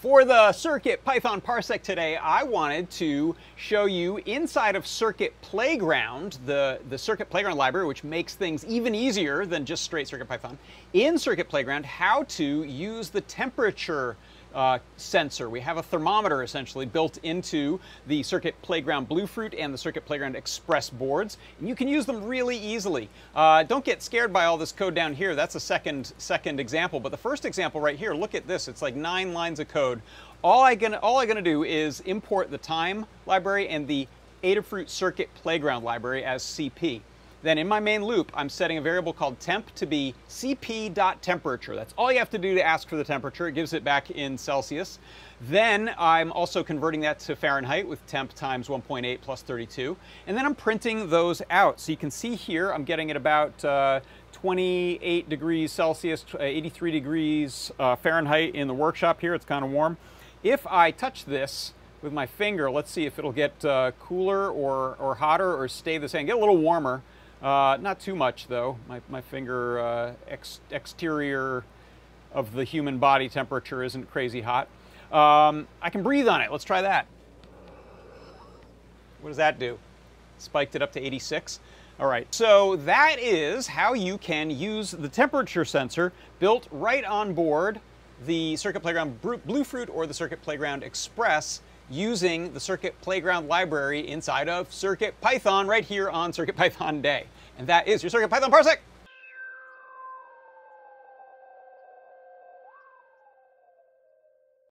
For the Circuit Python Parsec today, I wanted to show you inside of Circuit Playground, the, the Circuit Playground library, which makes things even easier than just straight Circuit Python, in Circuit Playground, how to use the temperature uh, sensor. We have a thermometer essentially built into the Circuit Playground Bluefruit and the Circuit Playground Express boards. And you can use them really easily. Uh, don't get scared by all this code down here. That's a second, second example. But the first example right here, look at this. It's like nine lines of code. All I gonna, all I gonna do is import the time library and the Adafruit Circuit Playground library as CP. Then in my main loop, I'm setting a variable called temp to be cp.temperature. That's all you have to do to ask for the temperature. It gives it back in Celsius. Then I'm also converting that to Fahrenheit with temp times 1.8 plus 32. And then I'm printing those out. So you can see here, I'm getting it about uh, 28 degrees Celsius, uh, 83 degrees uh, Fahrenheit in the workshop here. It's kind of warm. If I touch this, with my finger, let's see if it'll get uh, cooler or, or hotter or stay the same, get a little warmer. Uh, not too much though. My, my finger uh, ex exterior of the human body temperature isn't crazy hot. Um, I can breathe on it. Let's try that. What does that do? Spiked it up to 86. All right, so that is how you can use the temperature sensor built right on board the Circuit Playground Bluefruit or the Circuit Playground Express using the Circuit Playground library inside of Circuit Python right here on Circuit Python Day. And that is your Circuit Python Parsec.